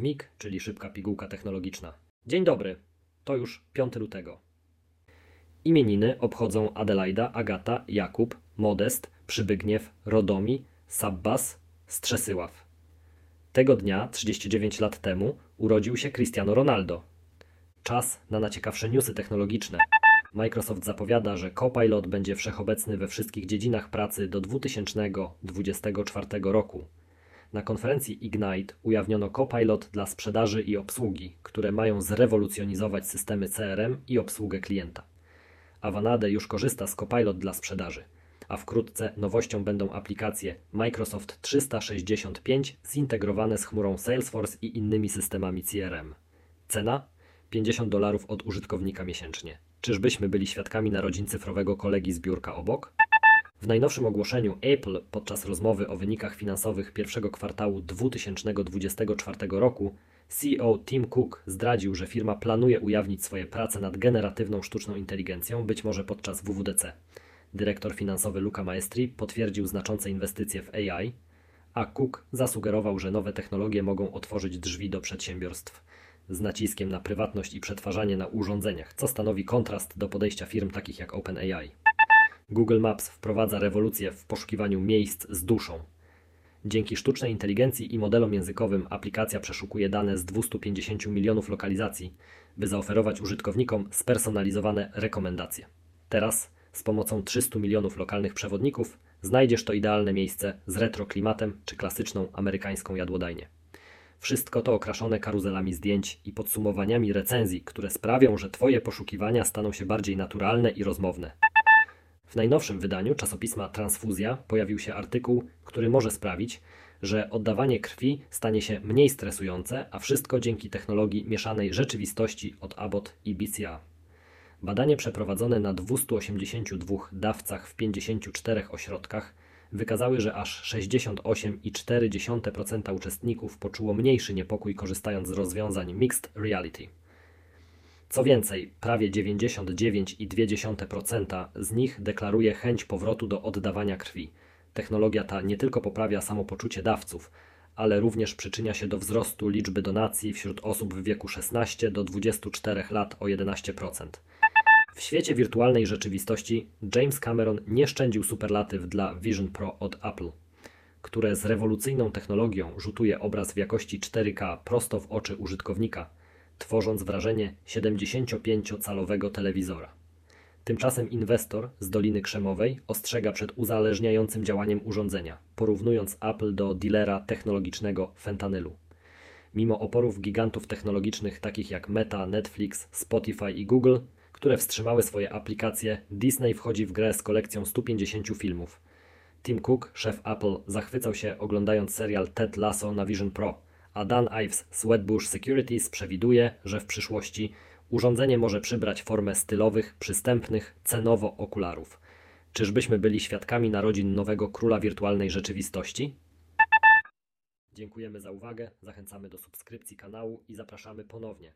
MIG, czyli szybka pigułka technologiczna. Dzień dobry, to już 5 lutego. Imieniny obchodzą Adelaida, Agata, Jakub, Modest, Przybygniew, Rodomi, Sabbas, Strzesyław. Tego dnia, 39 lat temu, urodził się Cristiano Ronaldo. Czas na naciekawsze newsy technologiczne. Microsoft zapowiada, że Copilot będzie wszechobecny we wszystkich dziedzinach pracy do 2024 roku. Na konferencji Ignite ujawniono Copilot dla sprzedaży i obsługi, które mają zrewolucjonizować systemy CRM i obsługę klienta. Avanade już korzysta z Copilot dla sprzedaży, a wkrótce nowością będą aplikacje Microsoft 365 zintegrowane z chmurą Salesforce i innymi systemami CRM. Cena? 50 dolarów od użytkownika miesięcznie. Czyżbyśmy byli świadkami narodzin cyfrowego kolegi z biurka obok? W najnowszym ogłoszeniu Apple podczas rozmowy o wynikach finansowych pierwszego kwartału 2024 roku CEO Tim Cook zdradził, że firma planuje ujawnić swoje prace nad generatywną sztuczną inteligencją, być może podczas WWDC. Dyrektor finansowy Luca Maestri potwierdził znaczące inwestycje w AI, a Cook zasugerował, że nowe technologie mogą otworzyć drzwi do przedsiębiorstw z naciskiem na prywatność i przetwarzanie na urządzeniach, co stanowi kontrast do podejścia firm takich jak OpenAI. Google Maps wprowadza rewolucję w poszukiwaniu miejsc z duszą. Dzięki sztucznej inteligencji i modelom językowym aplikacja przeszukuje dane z 250 milionów lokalizacji, by zaoferować użytkownikom spersonalizowane rekomendacje. Teraz, z pomocą 300 milionów lokalnych przewodników, znajdziesz to idealne miejsce z retroklimatem czy klasyczną amerykańską jadłodajnię. Wszystko to okraszone karuzelami zdjęć i podsumowaniami recenzji, które sprawią, że Twoje poszukiwania staną się bardziej naturalne i rozmowne. W najnowszym wydaniu czasopisma Transfuzja pojawił się artykuł, który może sprawić, że oddawanie krwi stanie się mniej stresujące, a wszystko dzięki technologii mieszanej rzeczywistości od Abbott i BCA. Badanie przeprowadzone na 282 dawcach w 54 ośrodkach wykazały, że aż 68,4% uczestników poczuło mniejszy niepokój korzystając z rozwiązań Mixed Reality. Co więcej, prawie 99,2% z nich deklaruje chęć powrotu do oddawania krwi. Technologia ta nie tylko poprawia samopoczucie dawców, ale również przyczynia się do wzrostu liczby donacji wśród osób w wieku 16 do 24 lat o 11%. W świecie wirtualnej rzeczywistości James Cameron nie szczędził superlatyw dla Vision Pro od Apple, które z rewolucyjną technologią rzutuje obraz w jakości 4K prosto w oczy użytkownika, tworząc wrażenie 75-calowego telewizora. Tymczasem inwestor z Doliny Krzemowej ostrzega przed uzależniającym działaniem urządzenia, porównując Apple do dealera technologicznego fentanylu. Mimo oporów gigantów technologicznych takich jak Meta, Netflix, Spotify i Google, które wstrzymały swoje aplikacje, Disney wchodzi w grę z kolekcją 150 filmów. Tim Cook, szef Apple, zachwycał się oglądając serial Ted Lasso na Vision Pro, a Dan Ives z Wedbush Securities przewiduje, że w przyszłości urządzenie może przybrać formę stylowych, przystępnych, cenowo okularów. Czyżbyśmy byli świadkami narodzin nowego króla wirtualnej rzeczywistości? Dziękujemy za uwagę, zachęcamy do subskrypcji kanału i zapraszamy ponownie.